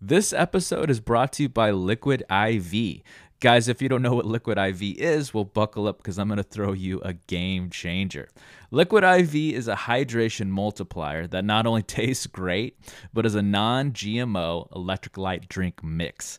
This episode is brought to you by Liquid IV. Guys, if you don't know what Liquid IV is, well, buckle up because I'm going to throw you a game changer. Liquid IV is a hydration multiplier that not only tastes great, but is a non GMO electrolyte drink mix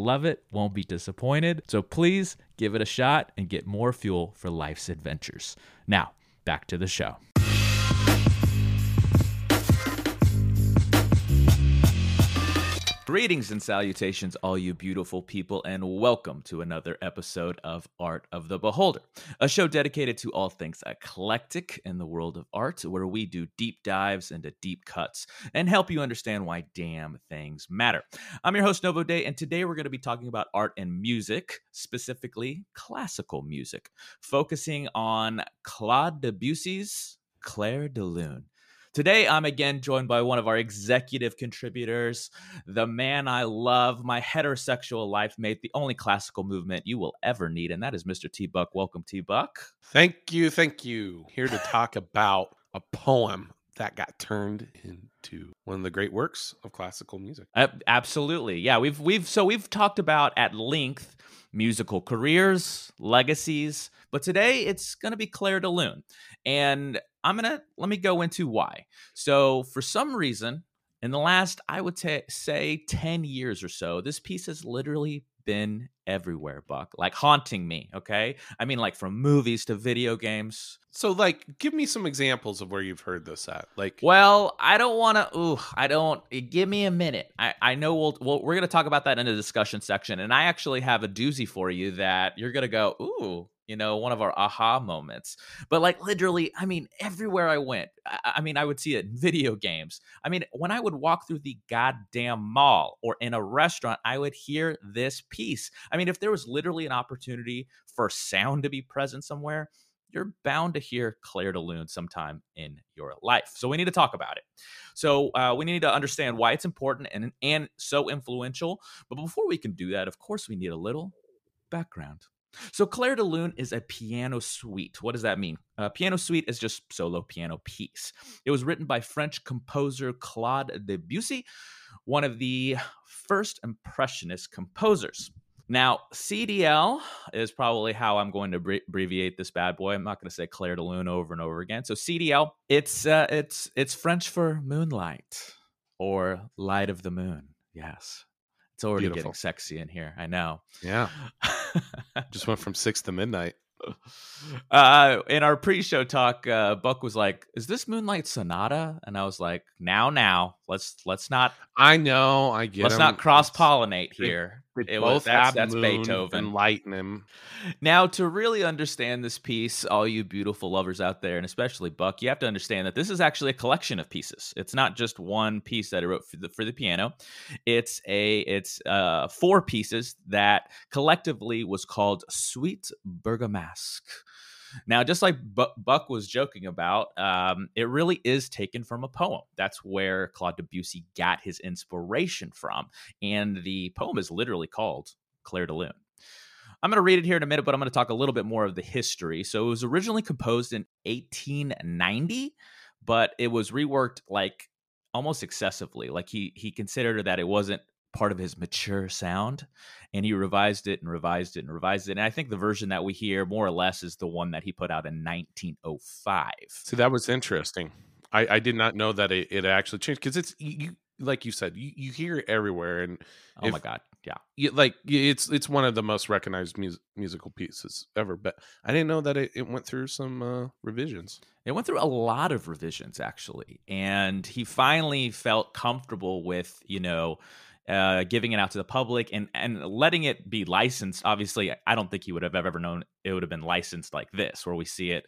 love it, won't be disappointed. So please give it a shot and get more fuel for life's adventures. Now, back to the show. Greetings and salutations, all you beautiful people, and welcome to another episode of Art of the Beholder, a show dedicated to all things eclectic in the world of art, where we do deep dives into deep cuts and help you understand why damn things matter. I'm your host, Novo Day, and today we're going to be talking about art and music, specifically classical music, focusing on Claude Debussy's Clair de Lune. Today, I'm again joined by one of our executive contributors, the man I love. My heterosexual life mate, the only classical movement you will ever need, and that is Mr. T Buck. Welcome, T Buck. Thank you. Thank you. Here to talk about a poem that got turned into one of the great works of classical music. Uh, absolutely. Yeah, we've we've so we've talked about at length musical careers, legacies, but today it's going to be Clair de Lune. And I'm going to let me go into why. So, for some reason, in the last, I would t- say 10 years or so, this piece has literally been everywhere, Buck, like haunting me. Okay. I mean, like from movies to video games. So, like, give me some examples of where you've heard this at. Like, well, I don't want to. Ooh, I don't. Eh, give me a minute. I I know we'll, well we're gonna talk about that in the discussion section, and I actually have a doozy for you that you're gonna go. Ooh, you know, one of our aha moments. But like literally, I mean, everywhere I went, I, I, mean, I would see it in video games. I mean, when I would walk through the goddamn mall or in a restaurant, I would hear this piece. I mean, if there was literally an opportunity for sound to be present somewhere, you're bound to hear Clair de Lune sometime in your life. So we need to talk about it. So uh, we need to understand why it's important and and so influential. But before we can do that, of course, we need a little background. So Clair de Lune is a piano suite. What does that mean? A piano suite is just solo piano piece. It was written by French composer Claude Debussy, one of the first impressionist composers. Now, CDL is probably how I'm going to abbreviate this bad boy. I'm not going to say Clair de Lune over and over again. So CDL, it's uh, it's it's French for moonlight or light of the moon. Yes. It's already Beautiful. getting sexy in here. I know. Yeah. Just went from six to midnight. Uh, in our pre-show talk, uh, Buck was like, "Is this Moonlight Sonata?" And I was like, "Now, now, let's let's not." I know, I get. Let's not cross pollinate here. They it both was, that's, that's Beethoven and lightning. Now, to really understand this piece, all you beautiful lovers out there, and especially Buck, you have to understand that this is actually a collection of pieces. It's not just one piece that I wrote for the for the piano. It's a it's uh, four pieces that collectively was called Suite Bergamasque. Now, just like Buck was joking about, um, it really is taken from a poem. That's where Claude Debussy got his inspiration from. And the poem is literally called Clair de Lune. I'm going to read it here in a minute, but I'm going to talk a little bit more of the history. So it was originally composed in 1890, but it was reworked like almost excessively. Like he he considered that it wasn't part of his mature sound and he revised it and revised it and revised it and i think the version that we hear more or less is the one that he put out in 1905 so that was interesting i, I did not know that it, it actually changed because it's you like you said, you, you hear it everywhere, and Oh If- my god, yeah. you, like it's it's one of the most recognized mus- musical pieces ever. But I didn't know that it, it went through some uh, revisions. It went through a lot of revisions actually, and he finally felt comfortable with you know uh, giving it out to the public and and letting it be licensed. Obviously, I don't think he would have ever known it would have been licensed like this, where we see it.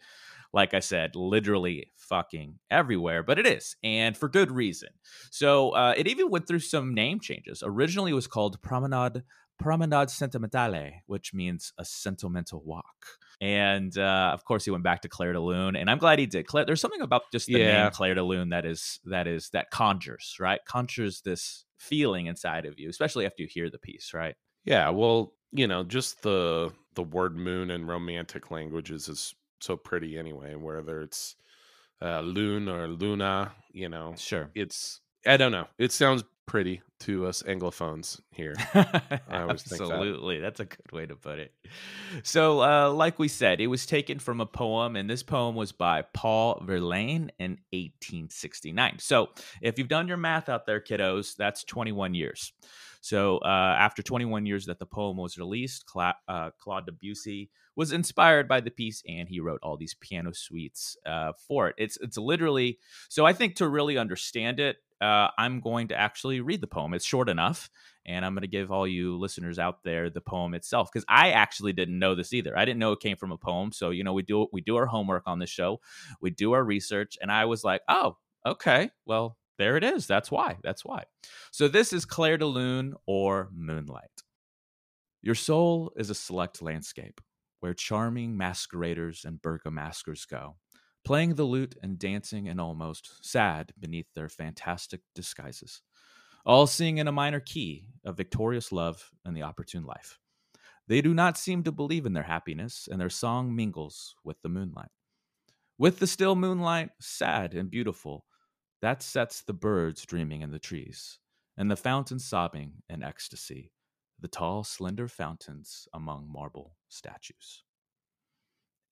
Like I said, literally fucking everywhere, but it is, and for good reason. So uh, it even went through some name changes. Originally, it was called Promenade Promenade Sentimentale, which means a sentimental walk. And uh, of course, he went back to Clair de Lune, and I'm glad he did. Clair, there's something about just the Yeah. name Clair de Lune that is that is that conjures right, conjures this feeling inside of you, especially after you hear the piece, right? Yeah, well, you know, just the the word moon in romantic languages is so pretty anyway. Whether it's uh, loon or luna, you know, Sure. it's I don't know. It sounds pretty to us anglophones here. Think that. Absolutely. That's a good way to put it. So, uh, like we said, it was taken from a poem, and this poem was by Paul Verlaine in 1869. So, if you've done your math out there, kiddos, that's 21 years. So, uh, after 21 years that the poem was released, Cla- uh, Claude Debussy was inspired by the piece, and he wrote all these piano suites uh, for it. It's it's literally so. I think to really understand it, uh, I'm going to actually read the poem. It's short enough, and I'm going to give all you listeners out there the poem itself because I actually didn't know this either. I didn't know it came from a poem. So you know, we do we do our homework on this show, we do our research, and I was like, oh, okay, well, there it is. That's why. That's why. So this is Clair de Lune or Moonlight. Your soul is a select landscape where charming masqueraders and bergamaskers go, playing the lute and dancing and almost sad beneath their fantastic disguises all sing in a minor key of victorious love and the opportune life. They do not seem to believe in their happiness, and their song mingles with the moonlight. With the still moonlight, sad and beautiful, that sets the birds dreaming in the trees, and the fountains sobbing in ecstasy, the tall, slender fountains among marble statues.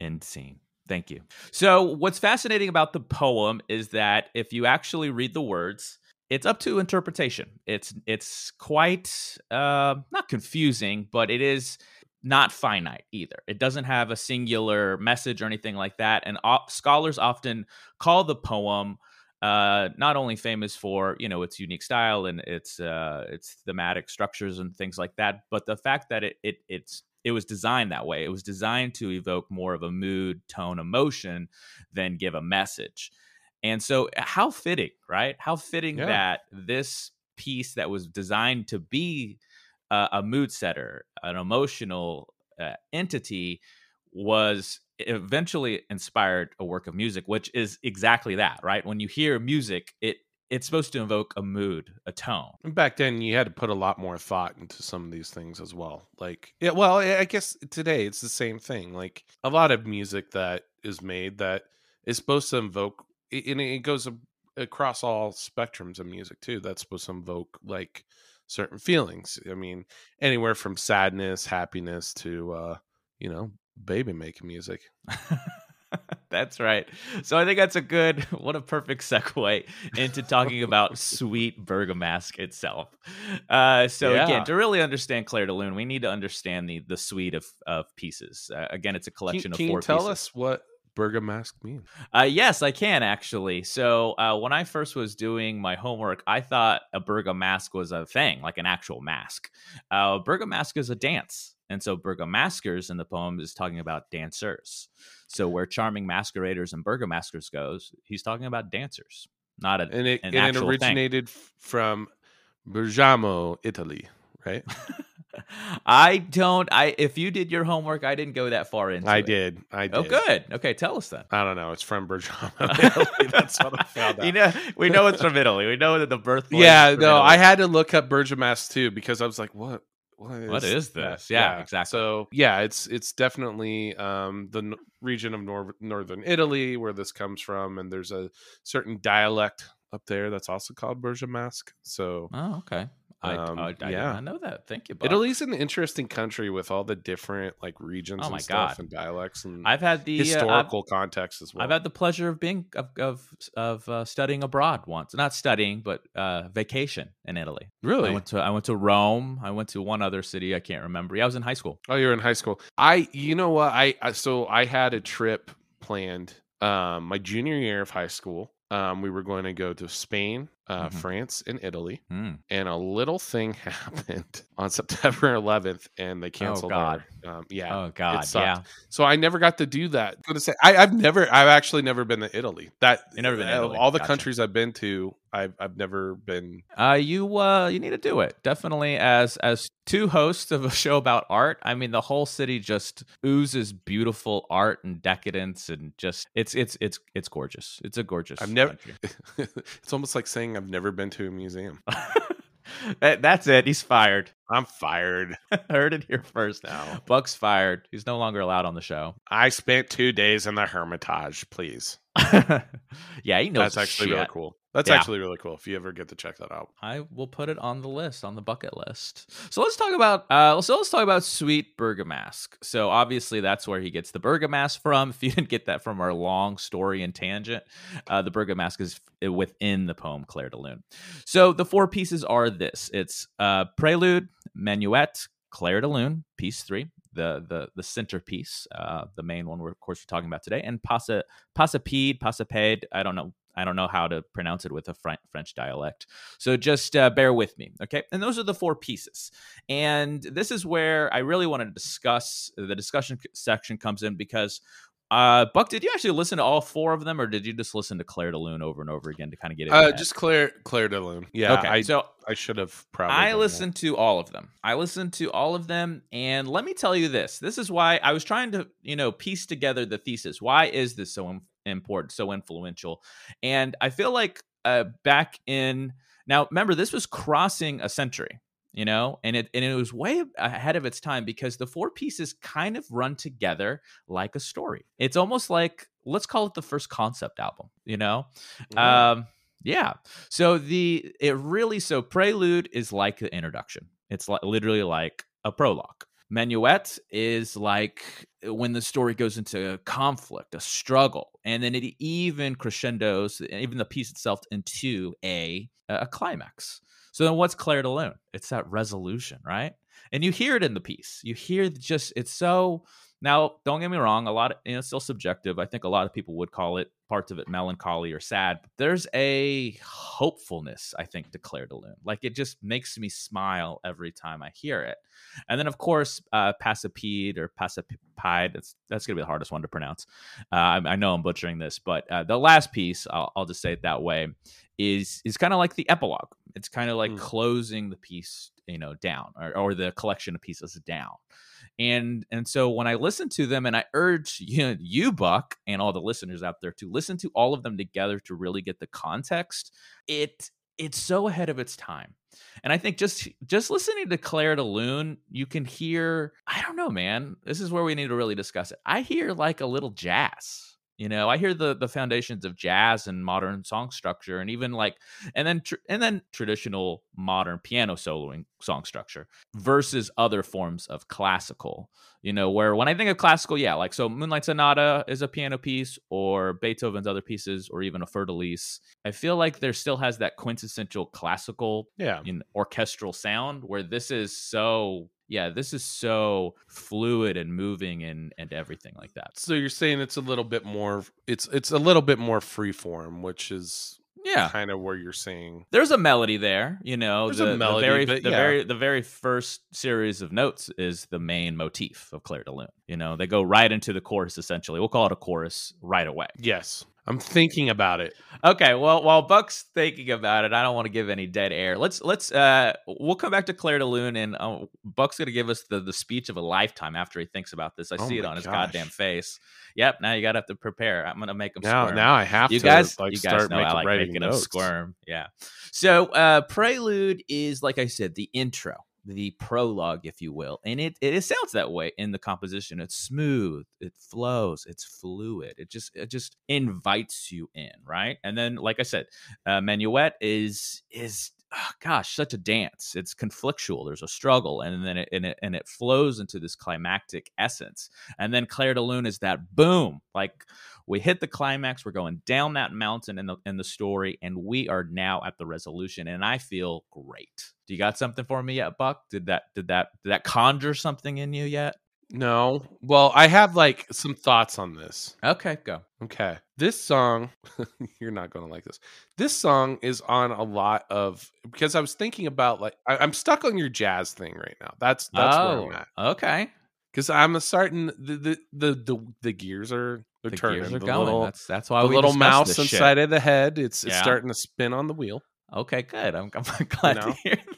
End scene. Thank you. So, what's fascinating about the poem is that if you actually read the words, it's up to interpretation. It's it's quite uh, not confusing, but it is not finite either. It doesn't have a singular message or anything like that. And op- scholars often call the poem uh, not only famous for you know its unique style and its uh, its thematic structures and things like that, but the fact that it, it it's it was designed that way. It was designed to evoke more of a mood, tone, emotion than give a message. And so, how fitting, right? How fitting Yeah. that this piece that was designed to be a, a mood setter, an emotional uh, entity, was eventually inspired a work of music, which is exactly that, right? When you hear music, it it's supposed to invoke a mood, a tone. And back then, you had to put a lot more thought into some of these things as well. Like, yeah, well, I guess today it's the same thing. Like a lot of music that is made that is supposed to invoke, it- and it goes across all spectrums of music too. That's supposed to invoke like certain feelings. I mean, anywhere from sadness, happiness to, uh, you know, baby making music. that's right. So I think that's a good, what a perfect segue into talking about Suite Bergamasque itself. Uh, so Yeah. again, to really understand Clair de Lune, we need to understand the the suite of of pieces. Uh, again, it's a collection can of four Can you tell pieces. us what Bergamask means? Uh, yes, I can actually. So uh, when I first was doing my homework, I thought a Bergamask was a thing, like an actual mask. Uh, Bergamask is a dance. And so Bergamaskers in the poem is talking about dancers. So where charming masqueraders and Bergamaskers goes, he's talking about dancers, not a And it, an and it thing. originated f- from Bergamo, Italy, right? I don't. I if you did your homework, I didn't go that far into. I it. did. I oh, did. Oh, good. Okay, tell us then. I don't know. It's from Bergamo. That's what I found out. You know, we know it's from Italy. We know that the birthplace. yeah, is from no, Italy. I had to look up Bergamask too because I was like, what? What is, What is this? Yeah, exactly. So yeah, it's it's definitely um, the n- region of nor- northern Italy where this comes from, and there's a certain dialect up there that's also called Bergamask. So Oh, okay. I, Um, I, I yeah. know that. Thank you, Buck. Italy's an interesting country with all the different like regions Oh and my stuff God. and dialects and I've had the uh, historical context as well. I've had the pleasure of being of of, of uh, studying abroad once. Not studying, but uh, vacation in Italy. really? I went to I went to Rome. I went to one other city I can't remember. Yeah, I was in high school. Oh, you're in high school. I, you know what? I, I so I had a trip planned. Um, my junior year of high school. Um, we were going to go to Spain, uh, Mhm. France, and Italy. Hmm. And a little thing happened on September 11th, and they canceled. our- God. um, yeah. Oh God, sucked. yeah. So I never got to do that. I'm gonna say I, I've never, I've actually never been to Italy. That You've never been to Italy. all the Gotcha. countries I've been to, I've I've never been. Uh, you uh, you need to do it definitely. As as two hosts of a show about art, I mean, the whole city just oozes beautiful art and decadence, and just it's it's it's it's gorgeous. It's a gorgeous. I've never. it's almost like saying I've never been to a museum. That- that's it. He's fired. I'm fired Heard it here first. now. Buck's fired. He's no longer allowed on the show. I spent two days in the Hermitage. Please, yeah, he knows that's actually really cool. That's Yeah. actually really cool. If you ever get to check that out. I will put it on the list, on the bucket list. So let's talk about uh so let's talk about Suite Bergamasque. So obviously that's where he gets the Bergamask from. If you didn't get that from our long story and tangent, uh the Bergamask is within the poem Clair de Lune. So the four pieces are this. It's uh prelude, Menuet, Clair de Lune, piece 3, the the the centerpiece, uh the main one we're of course we're talking about today, and passa passapede, passapede, I don't know I don't know how to pronounce it with a French dialect. So just uh, bear with me, okay? And those are the four pieces. And this is where I really want to discuss the discussion section comes in because uh, Buck, did you actually listen to all four of them, or did you just listen to Clair de Lune over and over again to kind of get it? Uh, just Clair Clair de Lune. Yeah, okay. I so I should have probably. I done that. listened to all of them. I listened to all of them, and let me tell you this: this is why I was trying to, you know, piece together the thesis. Why is this so important, so influential? And I feel like uh, back in now, remember this was crossing a century, you know, and it and it was way ahead of its time because the four pieces kind of run together like a story. It's almost like let's call it the first concept album, you know. Yeah. Um, yeah. So the it really so prelude is like the introduction. It's like literally like a prologue. Menuet is like when the story goes into conflict, a struggle, and then it even crescendos, even the piece itself, into a a climax. So then, what's Clair de Lune? It's that resolution, right? And you hear it in the piece. You hear just it's so. Now, don't get me wrong. A lot of you know, it's still subjective. I think a lot of people would call it parts of it melancholy or sad. But there's a hopefulness, I think, to Clair de Lune. Like it just makes me smile every time I hear it. And then, of course, uh, Passapede or Passapide. That's that's gonna be the hardest one to pronounce. Uh, I, I know I'm butchering this, but uh, the last piece, I'll, I'll just say it that way, is is kind of like the epilogue. It's kind of like Mm. closing the piece, you know, down or, or the collection of pieces down. And and so when I listen to them, and I urge you, know, you Buck, and all the listeners out there to listen to all of them together to really get the context. It it's so ahead of its time. And I think just just listening to Clair de Lune, you can hear, I don't know, man. This is where we need to really discuss it. I hear like a little jazz. You know, I hear the the foundations of jazz and modern song structure, and even like, and then tr- and then traditional modern piano soloing song structure versus other forms of classical. You know, where when I think of classical, yeah, like so, Moonlight Sonata is a piano piece, or Beethoven's other pieces, or even a Fleur de Lis. I feel like there still has that quintessential classical yeah. in orchestral sound where this is so yeah this is so fluid and moving and and everything like that So you're saying it's a little bit more. It's it's a little bit more freeform, which is yeah kind of where you're saying. there's a melody there you know There's the, a the very but the very the very first series of notes is the main motif of clair de lune you know they go right into the chorus essentially we'll call it a chorus right away Yes, I'm thinking about it. Okay, well, while Buck's thinking about it, I don't want to give any dead air. Let's let's uh we'll come back to Clair de Lune and uh, Buck's gonna give us the the speech of a lifetime after he thinks about this. I Oh see it on his goddamn face. Yep, now you gotta have to prepare. I'm gonna make him Now squirm. now I have you to guys, like you guys start know making, I like writing making him squirm. Yeah. So uh prelude is like I said, the intro, the prologue, if you will, and it it sounds that way in the composition. It's smooth, it flows, it's fluid. It just it just invites you in, right? And then, like I said, uh, Menuet is is oh, gosh, such a dance. It's conflictual. There's a struggle, and then it and it and it flows into this climactic essence. And then Clair de Lune is that boom, like we hit the climax. We're going down that mountain in the in the story, and we are now at the resolution. And I feel great. Do you got something for me yet, Buck? Did that did that did that conjure something in you yet? No. Well, I have like some thoughts on this. Okay, go. Okay. This song, you're not going to like this. This song is on a lot of because I was thinking about like I, am stuck on your jazz thing right now. That's that's oh, where I'm oh, at. Okay. Because I'm starting the the, the the the gears are they're The turning. gears are the going. little, that's that's why the little mouse this shit. inside of the head. It's it's starting to spin on the wheel. Okay, good. I'm, I'm glad know? to hear that.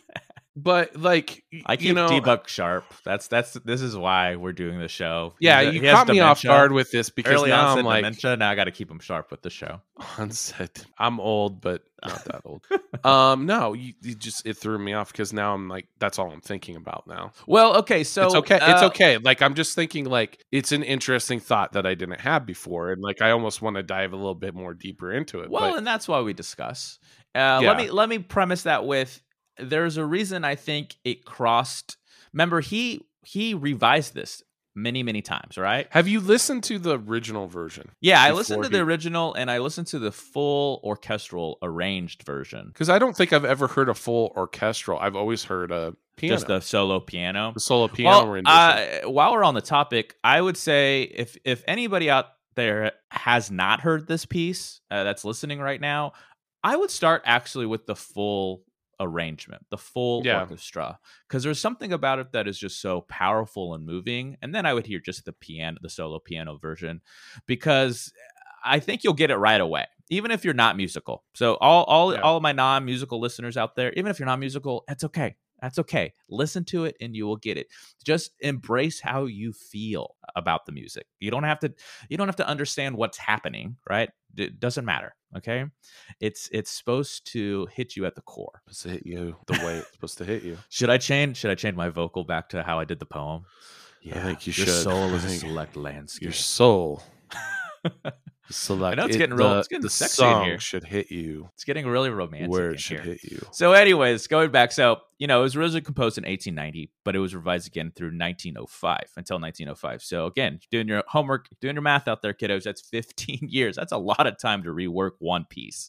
But like I keep you know, T-Buck sharp. That's that's this is why we're doing the show. yeah, He's a- you he caught me off guard with this because early now I'm like dementia. Now I got to keep him sharp with the show. onset. I'm old, but not that old. um, no, you, you just it threw me off because now I'm like that's all I'm thinking about now. Well, okay, so it's okay. it's uh, okay. Like I'm just thinking like it's an interesting thought that I didn't have before, and like I almost want to dive a little bit more deeper into it. Well, but and that's why we discuss. Uh, Yeah. Let me let me premise that with there's a reason I think it crossed. Remember, he he revised this many many times, right? have you listened to the original version? Yeah, I listened to he- the original and I listened to the full orchestral arranged version, Because I don't think I've ever heard a full orchestral. I've always heard a piano, just the solo piano. the solo piano well, uh, while we're on the topic, I would say if if anybody out there has not heard this piece uh, that's listening right now, I would start actually with the full arrangement, the full Yeah. orchestra, because there's something about it that is just so powerful and moving. And then I would hear just the piano, the solo piano version, because I think you'll get it right away, even if you're not musical. So all all Yeah. all of my non-musical listeners out there, even if you're not musical, that's okay. That's okay. Listen to it and you will get it. Just embrace how you feel about the music. You don't have to you don't have to understand what's happening, right? It doesn't matter, okay? It's it's supposed to hit you at the core. It's supposed to hit you the way it's supposed to hit you. Should I change should I change my vocal back to how I did the poem? Yeah, I think you Your should. soul is a select landscape. Your soul. Select. I know it's it- getting real- the- it's getting the sexy in song here. should hit you it's getting really romantic. where it should here. hit you. So, anyways, going back, so you know, it was originally composed in 1890, but it was revised again through 1905 until 1905. So, again, doing your homework, doing your math out there, kiddos, that's 15 years. That's a lot of time to rework one piece,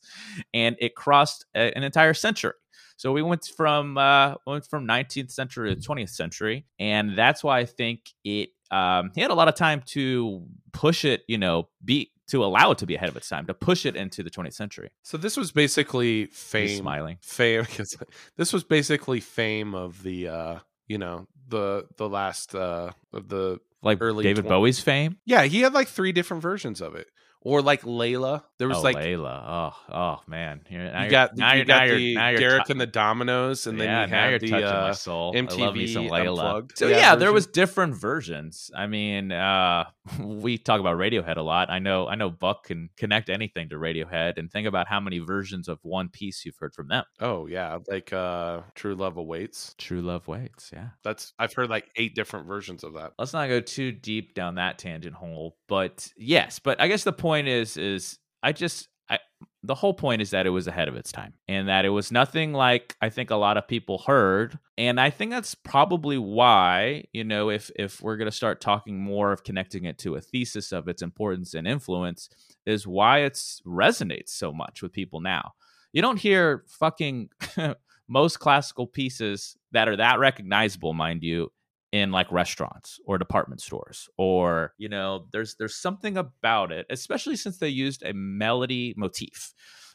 and it crossed a- an entire century. So we went from uh, went from 19th century to 20th century, and that's why I think it um, he had a lot of time to push it. You know, be to allow it to be ahead of its time, to push it into the 20th century. So this was basically fame. smiling. Fame. This was basically fame of the. uh You know the the last uh of the like early David 20 Bowie's fame. yeah he had like three different versions of it or like Layla there was oh, like Layla. Oh, oh man. You're, now you got now you you're, got now you're, the now you're Derek tou- and the Dominos and then yeah, you have the uh, soul. I love me some MTV Layla. So that yeah, there was different versions. I mean, uh, we talk about Radiohead a lot. I know, I know, Buck can connect anything to Radiohead, and think about how many versions of one piece you've heard from them. oh yeah like uh True Love Awaits True Love Waits. Yeah. that's I've heard like eight different versions of that let's not go too deep down that tangent hole but yes but i guess the point is is i just i the whole point is that it was ahead of its time and that it was nothing like i think a lot of people heard. And i think that's probably why you know if if we're going to start talking more of connecting it to a thesis of its importance and influence is why it's resonates so much with people now. You don't hear fucking most classical pieces that are that recognizable mind you in like restaurants or department stores or you know there's there's something about it especially since they used a melody motif.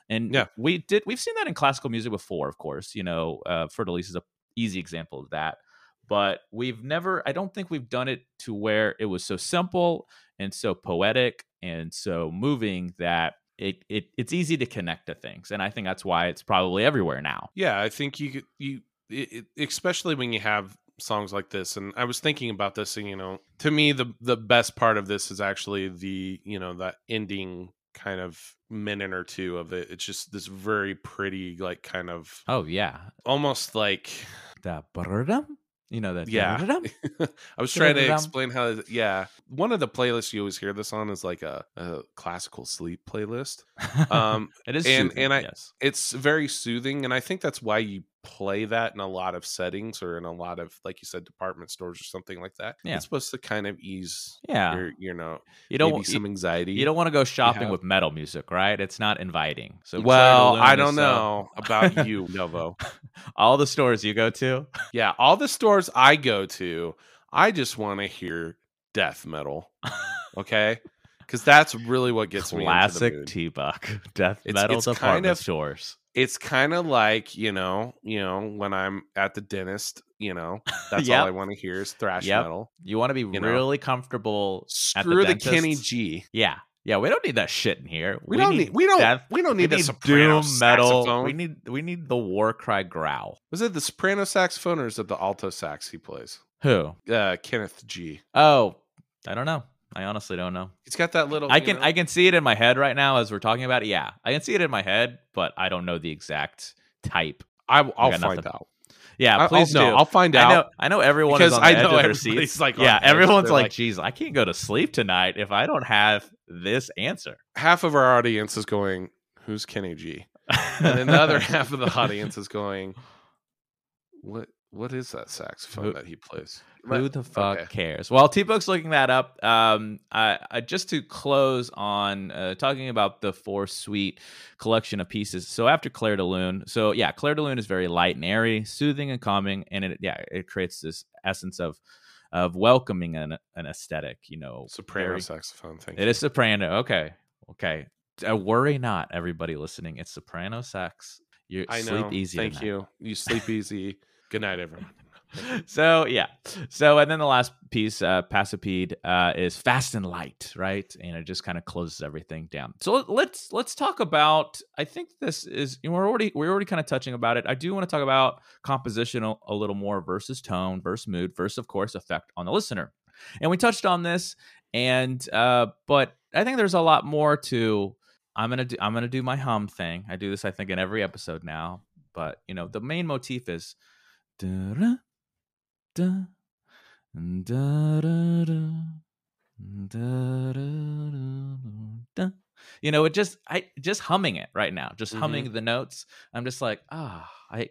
And Yeah. we did we've seen that in classical music before of course you know uh Für Elise is a easy example of that. But we've never i don't think we've done it to where it was so simple and so poetic and so moving that it, it it's easy to connect to things. And i think that's why it's probably everywhere now. Yeah, I think you you it- especially when you have songs like this and I was thinking about this and you know to me the the best part of this is actually the you know that ending kind of minute or two of it it's just this very pretty like kind of oh yeah almost like that You know that? Yeah. I was trying to explain how. Yeah, one of the playlists you always hear this on is like a, a classical sleep playlist. Um, it is, and- soothing, and I- yes. it's very soothing, and I think that's why you play that in a lot of settings or in a lot of, like you said, department stores or something like that. Yeah. It's supposed to kind of ease yeah. your, you know, You don't maybe some anxiety. you don't want to go shopping with metal music, right? It's not inviting. So well, I don't know about you, Novo. all the stores you go to. Yeah, all the stores I go to, I just want to hear death metal. Okay, because that's really what gets me Classic mood. T Buck Death It's- metal it's kind department of- stores. It's kind of like you know, you know, when I'm at the dentist, you know, that's Yep. all I want to hear is thrash Yep. metal. You want to be you know. really comfortable. at Screw the, dentist. Kenny G. Yeah, yeah. We don't need that shit in here. We, don't need. We don't. death. we don't We need, need the soprano doom metal. saxophone. We need we need the war cry growl. Was it the soprano saxophone or is it the alto sax he plays? Who? Uh, Kenneth G. Oh, I don't know. I honestly don't know. It's got that little. I can know- I can see it in my head right now as we're talking about it. Yeah, I can see it in my head, but I don't know the exact type. I, will find nothing. out. Yeah, please I'll, do. no, I'll find I out. know. I know everyone Because is on the I edge know of their seats. like yeah, everyone's like, like- "Geez, I can't go to sleep tonight if I don't have this answer." half of our audience is going, "Who's Kenny G?" And then the other half of the audience is going, "What? What is that saxophone Who- that he plays?" Who the fuck Okay. cares? Well, T Buck's looking that up. Um, I, I just to close on uh, talking about the four suite collection of pieces. So after Clair de Lune, so yeah, Clair de Lune is very light and airy, soothing and calming, and it yeah it creates this essence of of welcoming an an aesthetic. You know, Soprano very- saxophone. Thank It you. is soprano. Okay, okay. Uh, worry not, everybody listening. It's soprano sax. You I know. sleep easy. Thank you. You sleep easy. Good night, everyone. so yeah. So and then the last piece uh passipede uh is fast and light right? And it just kind of closes everything down. So let- let's let's talk about i think this is you know, we're already we're already kind of touching about it. I do want to talk about composition a, a little more versus tone versus mood versus of course effect on the listener. And we touched on this and uh but i think there's a lot more to i'm gonna do i'm gonna do my hum thing. I do this i think in every episode now but you know the main motif is Da, da, da, da, da. Da, da, da, da. You know, it just I just humming it right now, just mm-hmm. humming the notes. I'm just like, ah, oh, I,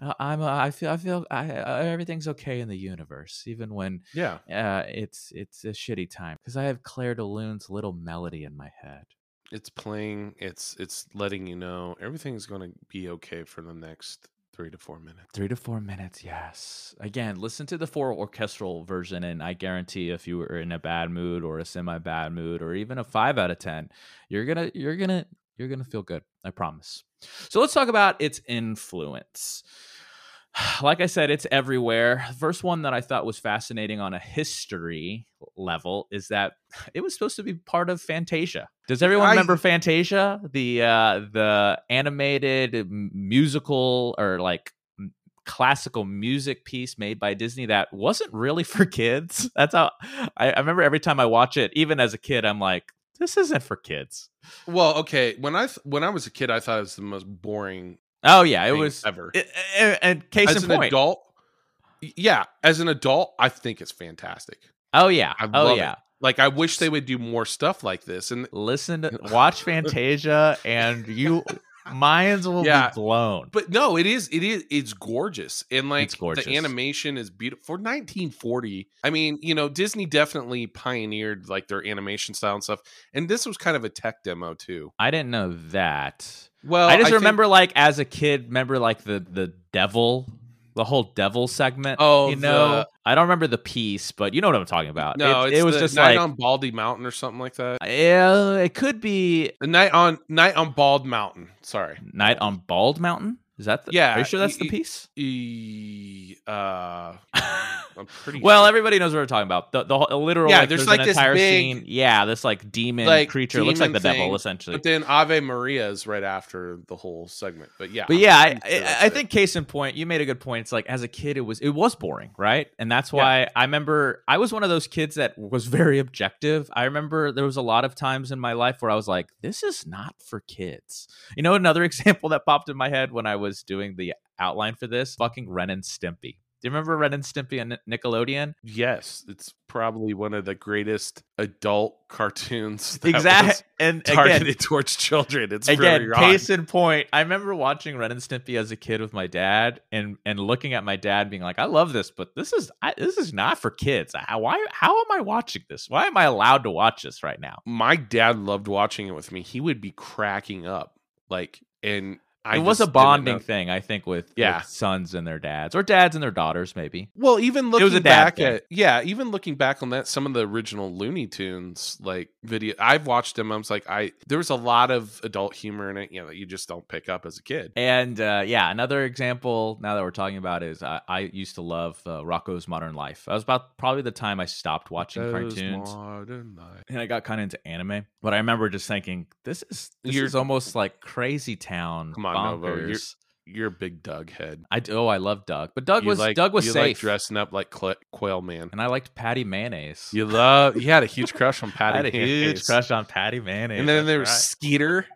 uh, I'm, uh, I feel, I feel, I, I, everything's okay in the universe, even when, yeah, uh, it's it's a shitty time because I have Clair de Lune's little melody in my head. It's playing. It's it's letting you know everything's going to be okay for the next three to four minutes. Three to four minutes, yes. Again, listen to the four orchestral version, and I guarantee if you were in a bad mood or a semi bad mood or even a five out of ten, you're gonna you're gonna you're gonna feel good. I promise. So let's talk about its influence. Like I said, it's everywhere. The first one that I thought was fascinating on a history level is that it was supposed to be part of Fantasia. Does everyone I- remember Fantasia, the uh, the animated musical or like classical music piece made by Disney that wasn't really for kids? That's how I, I remember every time I watch it, even as a kid, I'm like, this isn't for kids. Well, okay. When I th- when I was a kid, I thought it was the most boring Oh yeah, it was. ever. and case as in an point. adult, yeah, as an adult, I think it's fantastic. oh yeah. I oh love it. yeah. Like I wish they would do more stuff like this. And Listen to watch Fantasia, and you minds will Yeah. be blown. but no, it is it is it's gorgeous and like It's gorgeous. the animation is beautiful for 1940. I mean, you know, Disney definitely pioneered like their animation style and stuff. And this was kind of a tech demo too. I didn't know that. Well, I just think- remember like as a kid, remember like the the devil, the whole devil segment. Oh, you know, the- I don't remember the piece, but you know what I'm talking about. no, it, it was just Night like, on Baldy Mountain or something like that. yeah, it could be The night on Night on Bald Mountain. Sorry. Night on Bald Mountain. Is that the? Yeah, Are you sure that's y- the piece? E, uh, I'm pretty well, sure. everybody knows what we're talking about. The the whole, literal. Yeah, like, there's there's, like an this entire big- scene. Yeah, this like demon like, creature looks like the thing, devil essentially. But then Ave Maria is right after the whole segment. But yeah, But I'm yeah, I, sure I, I think case in point, you made a good point. It's like as a kid, it was it was boring, right? And that's Yeah. why I remember I was one of those kids that was very objective. I remember there was a lot of times in my life where I was like, "This is not for kids." You know, another example that popped in my head when I was doing the outline for this, fucking Ren and Stimpy. Do you remember Ren and Stimpy on Nickelodeon? Yes, it's probably one of the greatest adult cartoons. That Exactly. was And targeted again, towards children. It's again, case in point. I remember watching Ren and Stimpy as a kid with my dad, and and looking at my dad, being like, "I love this, but this is I, this is not for kids. How, why? How am I watching this? Why am I allowed to watch this right now?" My dad loved watching it with me. He would be cracking up, like, and I it was a bonding thing, I think, with, Yeah. with sons and their dads, or dads and their daughters, maybe. Well, even looking back at yeah, even looking back on that, some of the original Looney Tunes like video, I've watched them. I was like, I there was a lot of adult humor in it, you know, that you just don't pick up as a kid. And uh, yeah, another example now that we're talking about is I, I used to love uh, Rocko's Modern Life. That was about probably the time I stopped watching cartoons. and I got kind of into anime. But I remember just thinking, this is this You're- is almost like Crazy Town. Come on, Novo, you're- You're a big Doug head. I do- oh, I love Doug, but Doug You was like, Doug was you safe, like dressing up like Quail Man. and I liked Patty Mayonnaise. You love. You had a huge crush on I Patty. had a huge crush on Patty Mayonnaise. And then that's there was right. Skeeter.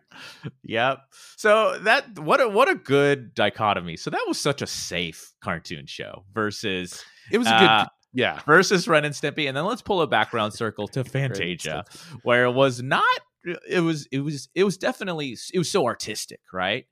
Yep. So that what a what a good dichotomy. So that was such a safe cartoon show versus It was a good. uh, yeah. versus Ren and Stimpy, and then let's pull a background circle to Fantasia, where it was not. It was. It was. It was definitely. It was so artistic, right?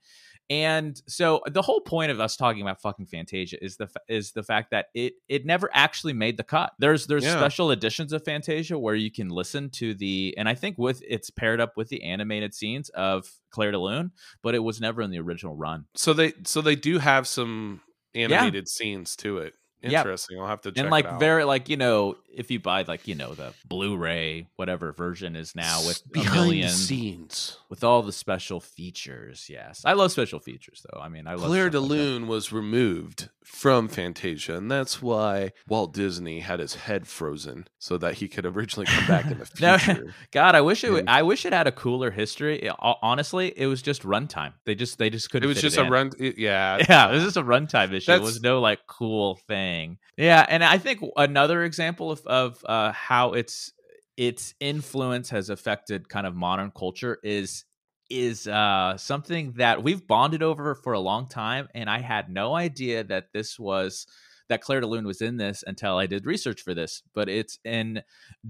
And so the whole point of us talking about fucking Fantasia is the fa- is the fact that it it never actually made the cut. There's there's Yeah. special editions of Fantasia where you can listen to the and I think with it's paired up with the animated scenes of Clair de Lune, but it was never in the original run. So they so they do have some animated scenes to it. Yep. Interesting. I'll have to check and like very like you know if you buy like you know the Blu-ray whatever version is now with a million scenes. with all the special features. Yes, I love special features though. I mean, I love Clair de like. Lune was removed from Fantasia, and that's why Walt Disney had his head frozen so that he could originally come back in the No, future. God, I wish it. And- I wish it had a cooler history. It- honestly, it was just runtime. They just they just couldn't. it was just it a in. run. it- yeah, Yeah, it was just a runtime issue. It was no like cool thing. Yeah, and I think another example of of uh, how its its influence has affected kind of modern culture is is uh, something that we've bonded over for a long time, and I had no idea that this was that Clair de Lune was in this until I did research for this. But it's in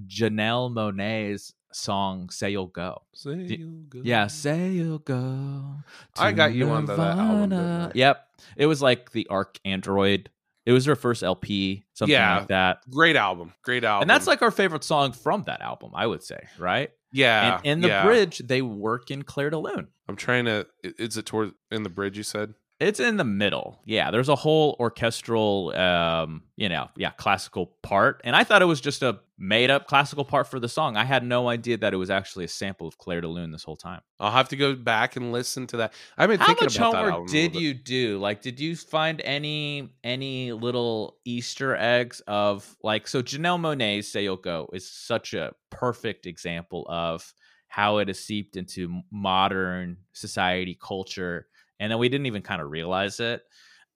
Janelle Monáe's song "Say You'll Go." Say you'll go. Yeah, say you'll go. I got you onto that album, didn't Nirvana. I? Yep, it was like the ArchAndroid. It was her first LP, something Yeah. like that. Great album. Great album. And that's like our favorite song from that album, I would say, right? yeah. and in the yeah. bridge, they work in Clair de Lune. I'm trying to. Is it toward in the bridge? You said. It's in the middle. Yeah, there's a whole orchestral, um, you know, yeah, classical part. And I thought it was just a made up classical part for the song. I had no idea that it was actually a sample of Clair de Lune this whole time. I'll have to go back and listen to that. I've been How thinking much about that homework did you do? Like, did you find any any little Easter eggs of like so Janelle Monae's "Say You'll Go" is such a perfect example of how it has seeped into modern society culture, and then we didn't even kind of realize it.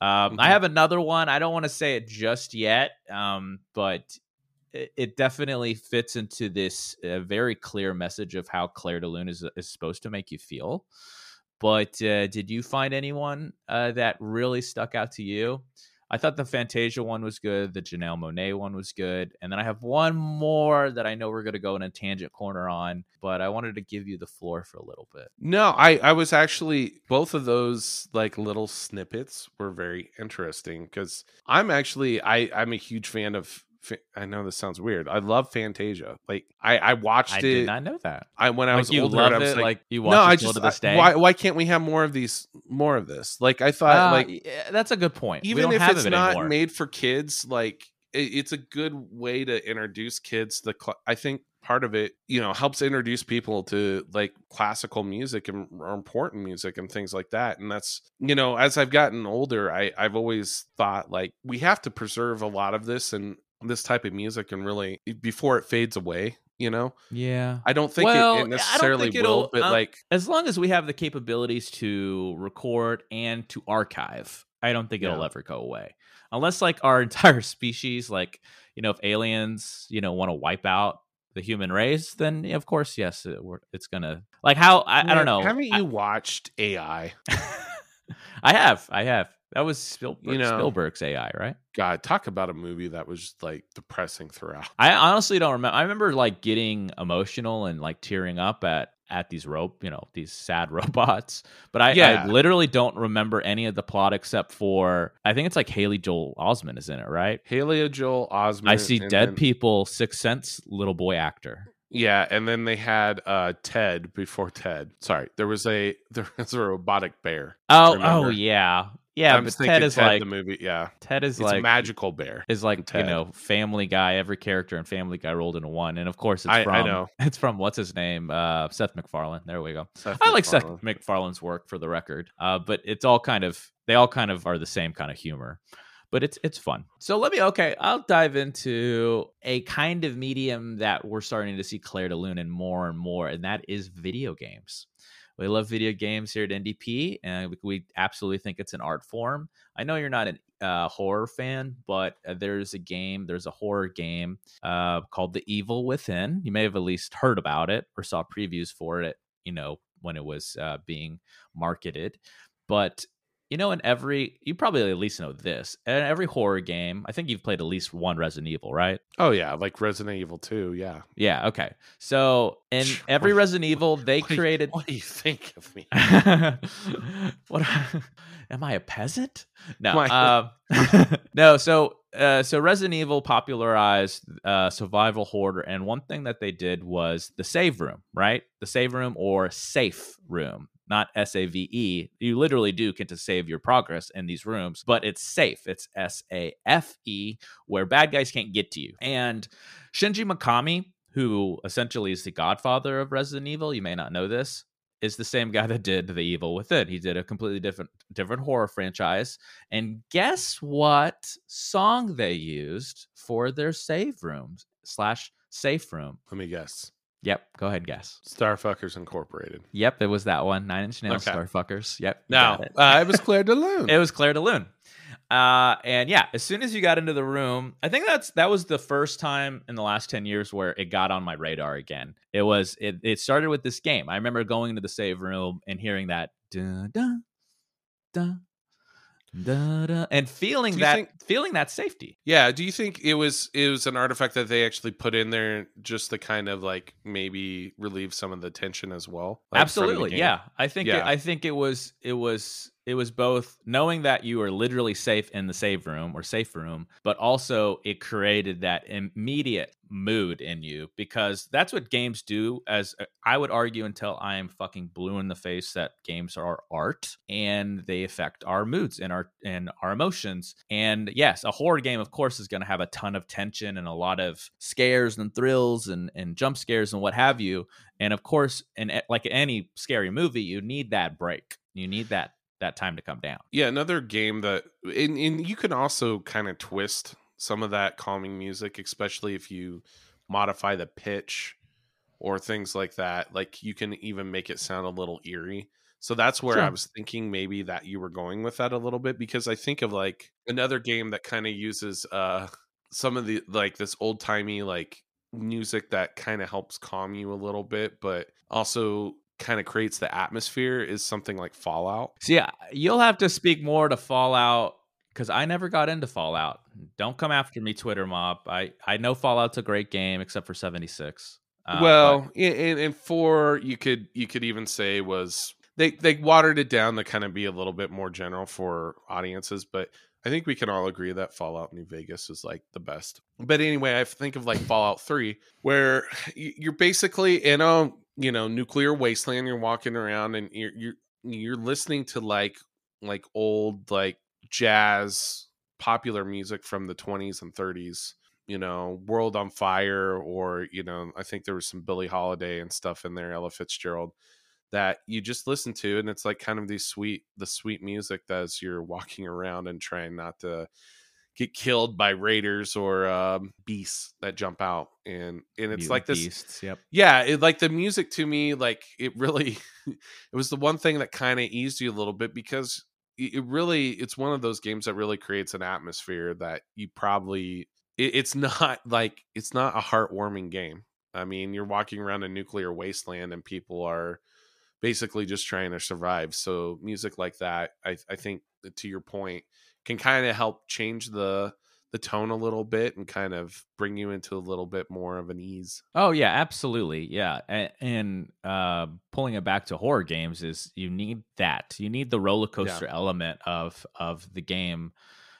Um, I Mhm. have another one. I don't want to say it just yet, um, but it, it definitely fits into this uh, very clear message of how Clair de Lune is, is supposed to make you feel. But uh, did you find anyone uh, that really stuck out to you? I thought the Fantasia one was good. The Janelle Monáe one was good. And then I have one more that I know we're going to go in a tangent corner on, but I wanted to give you the floor for a little bit. No, I I was actually both of those like little snippets were very interesting because I'm actually I I'm a huge fan of. I know this sounds weird. I love Fantasia. Like I I watched I it. did not know that. I when I was you older, love I was it, like, like, you watch no, it I just to this I- why why can't we have more of these more of this? Like I thought Uh, like that's a good point. even if it's it not anymore. made for kids like it, it's a good way to introduce kids to cl- i think part of it you know helps introduce people to like classical music and or important music and things like that and that's you know as i've gotten older i i've always thought like we have to preserve a lot of this and this type of music and really before it fades away you know yeah. i don't think Well, it, it necessarily will but um, like as long as we have the capabilities to record and to archive i don't think it'll Yeah. ever go away unless like our entire species like you know if aliens you know want to wipe out the human race then of course yes it, it's gonna like how i, I don't know haven't I- you watched ai I have, I have. That was Spielberg, You know- Spielberg's AI, right? God, talk about a movie that was like depressing throughout. I honestly don't remember. I remember like getting emotional and like tearing up at at these rope, you know, these sad robots. But I, Yeah. I literally don't remember any of the plot except for I think it's like Haley Joel Osment is in it, right? Haley Joel Osment. I see dead then- people, Sixth Sense, little boy actor. Yeah, and then they had uh Ted before Ted. Sorry, there was a there was a robotic bear. Oh, Remember. oh yeah, yeah. I'm but Ted is Ted like the movie. Yeah, Ted is it's like a magical bear. is like you know Family Guy. Every character in Family Guy rolled into one, and of course it's I- I know. it's from what's his name, uh, Seth MacFarlane. There we go. Seth I like Seth MacFarlane. MacFarlane's work for the record, uh, but it's all kind of they all kind of are the same kind of humor, but it's it's fun. So let me okay, I'll dive into a kind of medium that we're starting to see Clair de Lune in more and more, and that is video games. We love video games here at NDP, and we- absolutely think it's an art form. I know you're not a uh, horror fan, but uh, there's a game, there's a horror game uh, called The Evil Within. You may have at least heard about it or saw previews for it, you know, when it was uh, being marketed. But you know, in every, you probably at least know this. In every horror game, I think you've played at least one Resident Evil, right? Oh yeah, like Resident Evil 2, Yeah. Yeah. Okay. So in every Resident Evil, they What created. What do you think of me? what am I a peasant? No, uh, no. So, uh, so Resident Evil popularized uh, survival horror, and one thing that they did was the save room, right? The save room or safe room, not S A V E. You literally do get to save your progress in these rooms, but it's safe. It's S A F E, where bad guys can't get to you. And Shinji Mikami, who essentially is the godfather of Resident Evil, you may not know this, is the same guy that did The Evil Within. He did a completely different different horror franchise. And guess what song they used for their save rooms slash safe room? Let me guess. Yep, go ahead, guess. Starfuckers Incorporated. Yep, it was that one. Nine Inch Nails, Okay. Starfuckers. Yep. Now, it. uh, it was Clair de Lune. It was Clair de Lune. Uh, and yeah, as soon as you got into the room, I think that's that was the first time in the last 10 years where it got on my radar again. It was it it started with this game. I remember going into the save room and hearing that dun, dun, dun, dun, dun, and feeling that think- feeling that safety. Yeah, do you think it was it was an artifact that they actually put in there just to kind of like maybe relieve some of the tension as well? Like, Absolutely. Yeah. I think it, Yeah. I think it was it was it was both knowing that you were literally safe in the save room or safe room, but also it created that immediate mood in you because that's what games do as uh, I would argue until I am fucking blue in the face that games are art and they affect our moods and our and our emotions. And yes, a horror game of course is going to have a ton of tension and a lot of scares and thrills and and jump scares and what have you. And of course, in like any scary movie, you need that break. You need that that time to come down. Yeah, another game that and, and you can also kind of twist some of that calming music, especially if you modify the pitch or things like that. Like you can even make it sound a little eerie. So that's where I was thinking maybe that you were going with that a little bit because I think of like another game that kind of uses uh some of the like this old timey like music that kind of helps calm you a little bit, but also kind of creates the atmosphere is something like Fallout. See, I- you'll have to speak more to Fallout because I never got into Fallout. Don't come after me, Twitter mob. I I know Fallout's a great game, except for seventy six. Uh, well, and, and four you could you could even say was they they watered it down to kind of be a little bit more general for audiences, but I think we can all agree that Fallout New Vegas is like the best. But anyway, I think of like Fallout Three, where you're basically in a you know nuclear wasteland. You're walking around and you're you're you're listening to like like old like jazz popular music from the 20s and 30s you know, World on Fire, or you know, I think there was some Billie Holiday and stuff in there, Ella Fitzgerald, that you just listen to, and it's like kind of these sweet, the sweet music that as you're walking around and trying not to get killed by raiders or um, beasts that jump out, and and it's like this, Beasts. Yep. yeah, it, like the music to me, like it really, it was the one thing that kind of eased you a little bit because it really, it's one of those games that really creates an atmosphere that you probably, it, it's not like it's not a heartwarming game. I mean, you're walking around a nuclear wasteland and people are basically just trying to survive. So music like that, I, I think to your point can kind of help change the the tone a little bit and kind of bring you into a little bit more of an ease. Oh yeah, absolutely. Yeah. And, and uh, pulling it back to horror games is you need that. You need the roller coaster yeah. element of of the game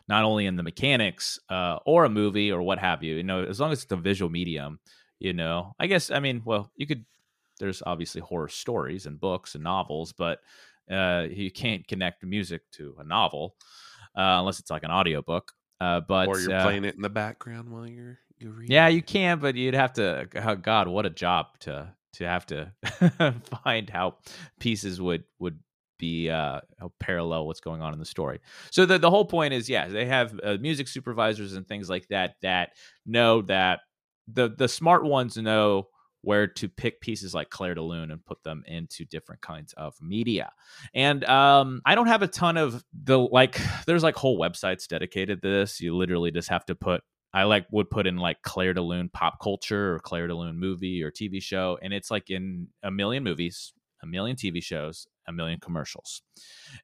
not only in the mechanics uh, or a movie or what have you. You know, as long as it's a visual medium, you know. I guess I mean, well, you could there's obviously horror stories and books and novels, but uh, you can't connect music to a novel uh, unless it's like an audiobook. Uh, but or you're uh, playing it in the background while you're you read. Yeah, you can, but you'd have to. Oh God, what a job to to have to find how pieces would would be uh parallel what's going on in the story. So the the whole point is, yeah, they have uh, music supervisors and things like that that know that the the smart ones know where to pick pieces like Clair de Lune and put them into different kinds of media. And um, I don't have a ton of the like. There's like whole websites dedicated to this. You literally just have to put. I like would put in like Clair de Lune pop culture or Clair de Lune movie or TV show, and it's like in a million movies, a million TV shows, a million commercials,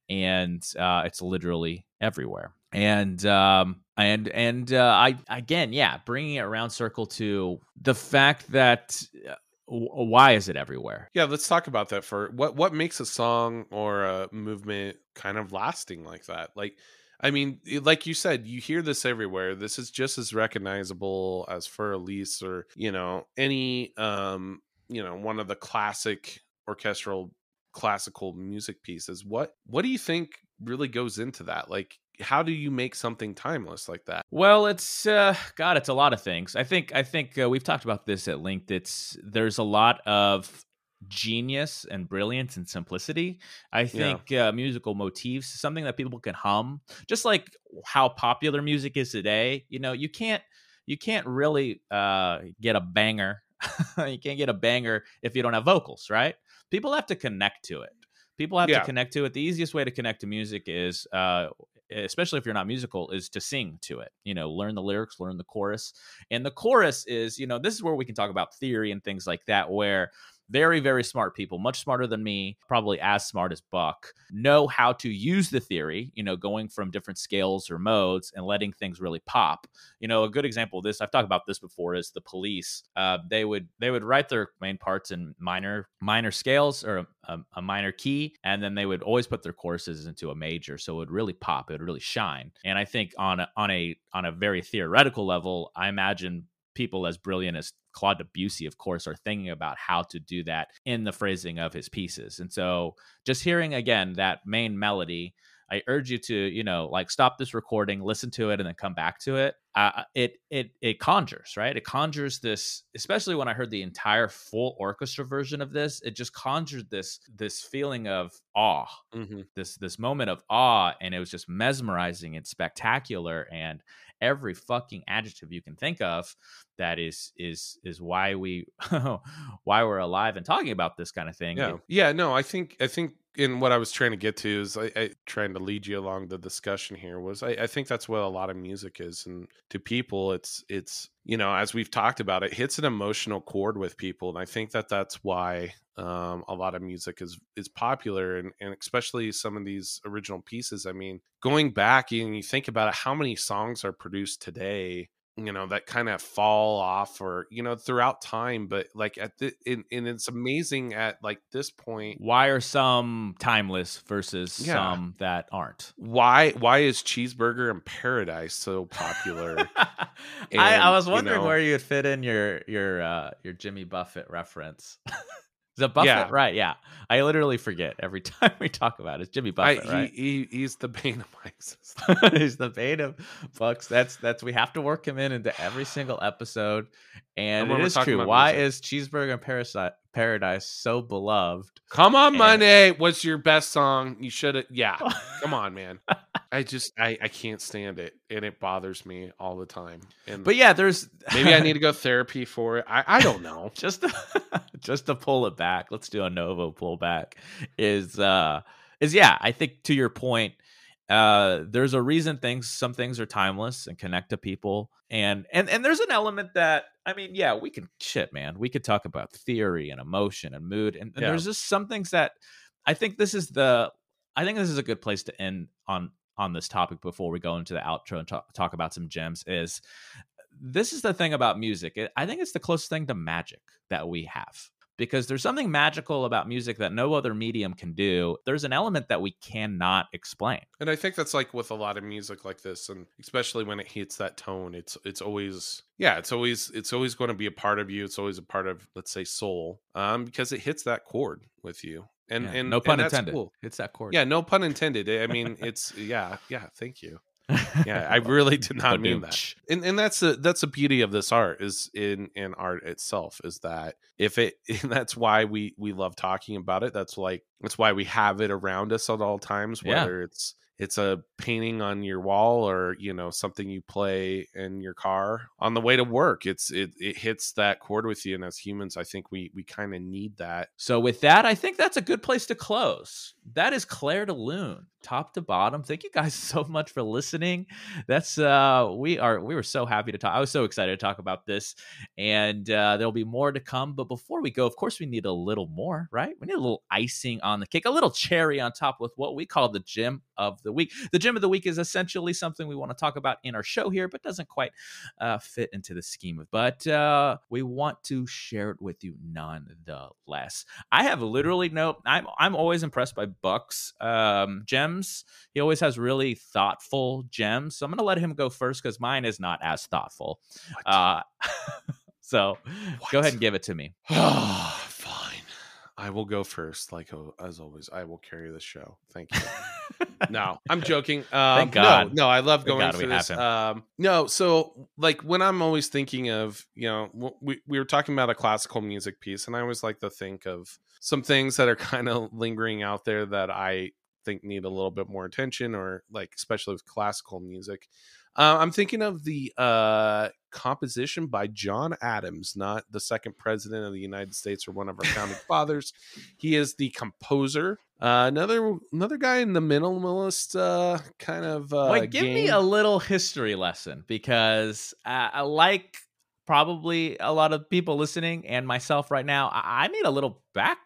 and uh, it's literally everywhere. And um, and and uh, I again, yeah, bringing it around circle to the fact that uh, why is it everywhere? Yeah, let's talk about that for what what makes a song or a movement kind of lasting like that. Like I mean, like you said, you hear this everywhere. This is just as recognizable as Für Elise or, you know, any um, you know, one of the classic orchestral classical music pieces. What what do you think really goes into that? Like how do you make something timeless like that? Well, it's uh, God, it's a lot of things. I think I think uh, we've talked about this at length. It's there's a lot of genius and brilliance and simplicity. I think yeah. uh, musical motifs, something that people can hum, just like how popular music is today. You know, you can't you can't really uh, get a banger. you can't get a banger if you don't have vocals, right? People have to connect to it people have yeah. to connect to it the easiest way to connect to music is uh, especially if you're not musical, is to sing to it. You know, learn the lyrics, learn the chorus. And the chorus is, you know, this is where we can talk about theory and things like that, where very very smart people much smarter than me probably as smart as buck know how to use the theory you know going from different scales or modes and letting things really pop. You know a good example of this i've talked about this before is the police. Uh, they would they would write their main parts in minor minor scales or a, a, minor key and then they would always put their courses into a major so it would really pop it would really shine. And i think on a, on a on a very theoretical level i imagine people as brilliant as Claude Debussy, of course, are thinking about how to do that in the phrasing of his pieces. And so just hearing again that main melody, I urge you to, you know, like stop this recording, listen to it, and then come back to it. Uh, it it it conjures, right? It conjures this, especially when I heard the entire full orchestra version of this. It just conjured this this feeling of awe, mm-hmm. this this moment of awe, and it was just mesmerizing and spectacular. And every fucking adjective you can think of that is is is why we why we're alive and talking about this kind of thing yeah. it, yeah no i think i think in what i was trying to get to is I, I trying to lead you along the discussion here was I, I think that's what a lot of music is and to people it's it's you know as we've talked about it hits an emotional chord with people and i think that that's why um, a lot of music is is popular and, and especially some of these original pieces i mean going back and you think about it how many songs are produced today you know that kind of fall off or you know throughout time but like at the and, and it's amazing at like this point why are some timeless versus yeah. some that aren't? Why why is cheeseburger in paradise so popular? And, I, I was wondering you know, where you'd fit in your your uh your jimmy buffett reference the Buffett, yeah. right? Yeah, I literally forget every time we talk about it. It's Jimmy Buffett, I, right? He, he's the bane of my existence. he's the bane of Bucks. That's that's we have to work him in into every single episode, and it is true. Why music. is Cheeseburger Parasite Paradise so beloved? Come on, and... Monday. What's your best song? You should have. Yeah, come on, man. I just I I can't stand it, and it bothers me all the time. And but yeah, there's maybe I need to go therapy for it. I I don't know. just to, just to pull it back. Let's do a Novo pullback. Is uh is yeah. I think to your point, uh, there's a reason things some things are timeless and connect to people, and and and there's an element that I mean, yeah, we can shit, man. We could talk about theory and emotion and mood, and, and yeah. there's just some things that I think this is the I think this is a good place to end on on this topic before we go into the outro and talk, talk about some gems is this is the thing about music. I think it's the closest thing to magic that we have because there's something magical about music that no other medium can do. There's an element that we cannot explain. And I think that's like with a lot of music like this and especially when it hits that tone, it's it's always yeah, it's always it's always going to be a part of you. It's always a part of let's say soul. Um because it hits that chord with you. And Yeah, and no pun and intended. cool. It's that chord. Yeah, no pun intended. I mean, it's yeah, yeah, thank you. Yeah, I really did oh, not mean that. And and that's the that's the beauty of this art is in in art itself is that if it that's why we we love talking about it that's like that's why we have it around us at all times Yeah. whether it's it's a painting on your wall or you know something you play in your car on the way to work it's it it hits that chord with you and as humans i think we we kind of need that So with that, I think that's a good place to close. That is Clair de Lune, top to bottom. Thank you guys so much for listening. That's uh we are we were so happy to talk. I was so excited to talk about this. And uh there'll be more to come. But before we go, of course, we need a little more, right? We need a little icing on the cake, a little cherry on top with what we call the gem of the week. The gem of the week is essentially something we want to talk about in our show here, but doesn't quite uh, fit into the scheme of. But uh, we want to share it with you nonetheless. I have literally no. I'm I'm always impressed by Buck's um, gems. He always has really thoughtful gems. So I'm gonna let him go first because mine is not as thoughtful. Uh, so go ahead and give it to me. fine i will go first like oh, as always i will carry the show thank you no, I'm joking. Um, Thank God. No, no, I love going for this. Um, no, so like when I'm always thinking of, you know, we we were talking about a classical music piece, and I always like to think of some things that are kind of lingering out there that I think need a little bit more attention, or like especially with classical music. Uh, I'm thinking of the uh, composition by John Adams, not the second president of the United States or one of our founding fathers. He is the composer. Uh, another another guy in the minimalist uh, kind of uh, Wait, give me a little history lesson because uh, I like probably a lot of people listening and myself right now. I, I need a little back.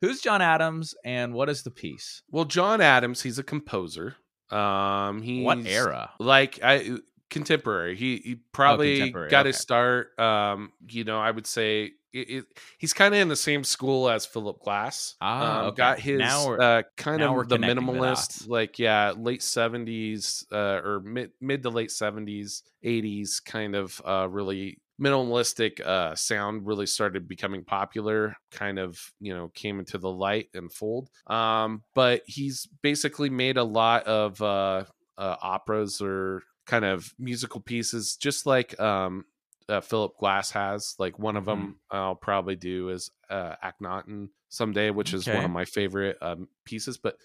Who's John Adams and what is the piece? well, John Adams. He's a composer. Um, he's what era? like I contemporary. He he probably contemporary, got his start. Um, you know, I would say it, it, he's kind of in the same school as Philip Glass. Ah, um, okay. got his uh, kind of the minimalist, like yeah, late seventies uh, or mid mid to late seventies, eighties, kind of uh, really minimalistic uh sound really started becoming popular kind of you know came into the light and fold. Um but he's basically made a lot of uh, uh operas or kind of musical pieces just like um uh, Philip Glass has. Like one of Mhm. them I'll probably do is uh Akhenaten someday which is one of my favorite um pieces. But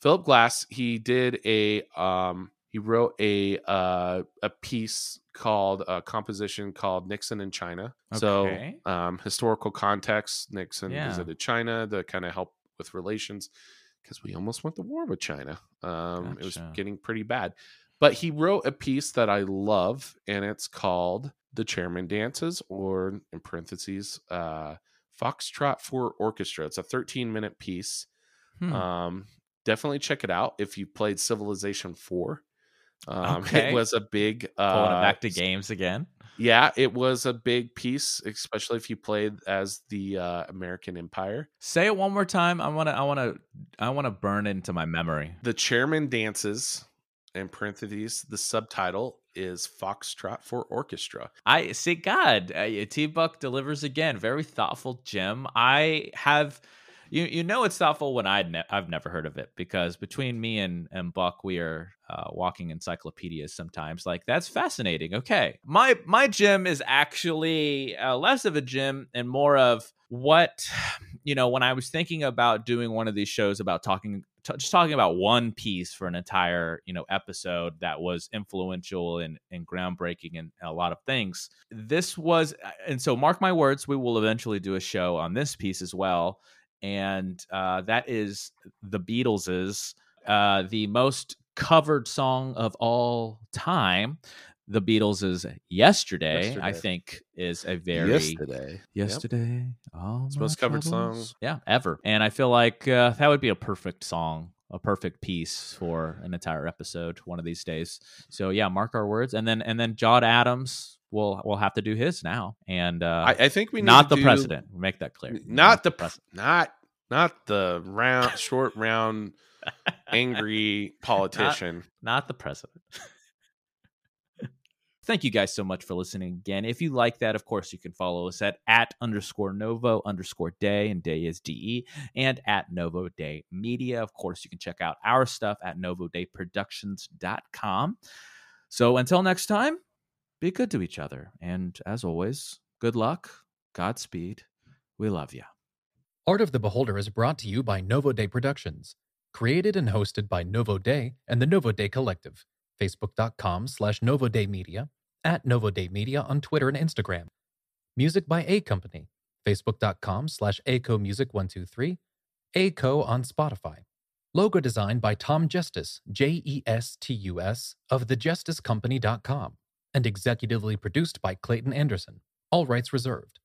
Philip Glass he did a um he wrote a uh a piece called a composition called Nixon in China Okay. so um historical context Nixon Yeah. visited China to kind of help with relations because we almost went to war with China um it was getting pretty bad but he wrote a piece that I love, and it's called "The Chairman Dances," or in parentheses, uh, "Foxtrot for Orchestra." It's a 13 minute piece. Hmm. Um, definitely check it out if you played Civilization Four. Um, Okay. It was a big uh, Pulling back to games again. Yeah, it was a big piece, especially if you played as the uh, American Empire. Say it one more time. I want to. I want to. I want to burn into my memory. The chairman dances. In parentheses, the subtitle is Foxtrot for Orchestra. I see. God, uh, T Buck delivers again. Very thoughtful gem. I have. You, you know it's thoughtful when I'd ne- I've never heard of it because between me and, and Buck we are uh, walking encyclopedias sometimes like that's fascinating okay. My my gym is actually uh, less of a gym and more of what you know when I was thinking about doing one of these shows about talking t- just talking about one piece for an entire you know episode that was influential and, and groundbreaking and a lot of things this was and so mark my words we will eventually do a show on this piece as well and uh, that is the beatles's uh, the most covered song of all time. The beatles is yesterday, i think is a very yesterday. yesterday all It's my most covered song. yeah ever. And i feel like uh, that would be a perfect song a perfect piece for an entire episode one of these days. So yeah, mark our words, and then and then John Adams will will have to do his now, and uh, I, I think we need not the do- president. We'll make that clear. not the president. not not the round short round angry politician. not the president. Thank you guys so much for listening again. If you like that, of course, you can follow us at at underscore Novo underscore Day, and Day is DE, and at Novo Day Media. Of course, you can check out our stuff at novodayproductions.com. So until next time, be good to each other. And as always, good luck, Godspeed. We love you. Art of the Beholder is brought to you by Novo Day Productions. Created and hosted by Novo Day and the Novo Day Collective. Facebook.com slash Novo Day Media, at Novo Day Media on Twitter and Instagram. Music by A Company. Facebook.com slash ACO Music 123. ACO on Spotify. Logo design by Tom Justice, J E S T U S, of thejusticecompany.com. And executively produced by Clayton Anderson. All rights reserved.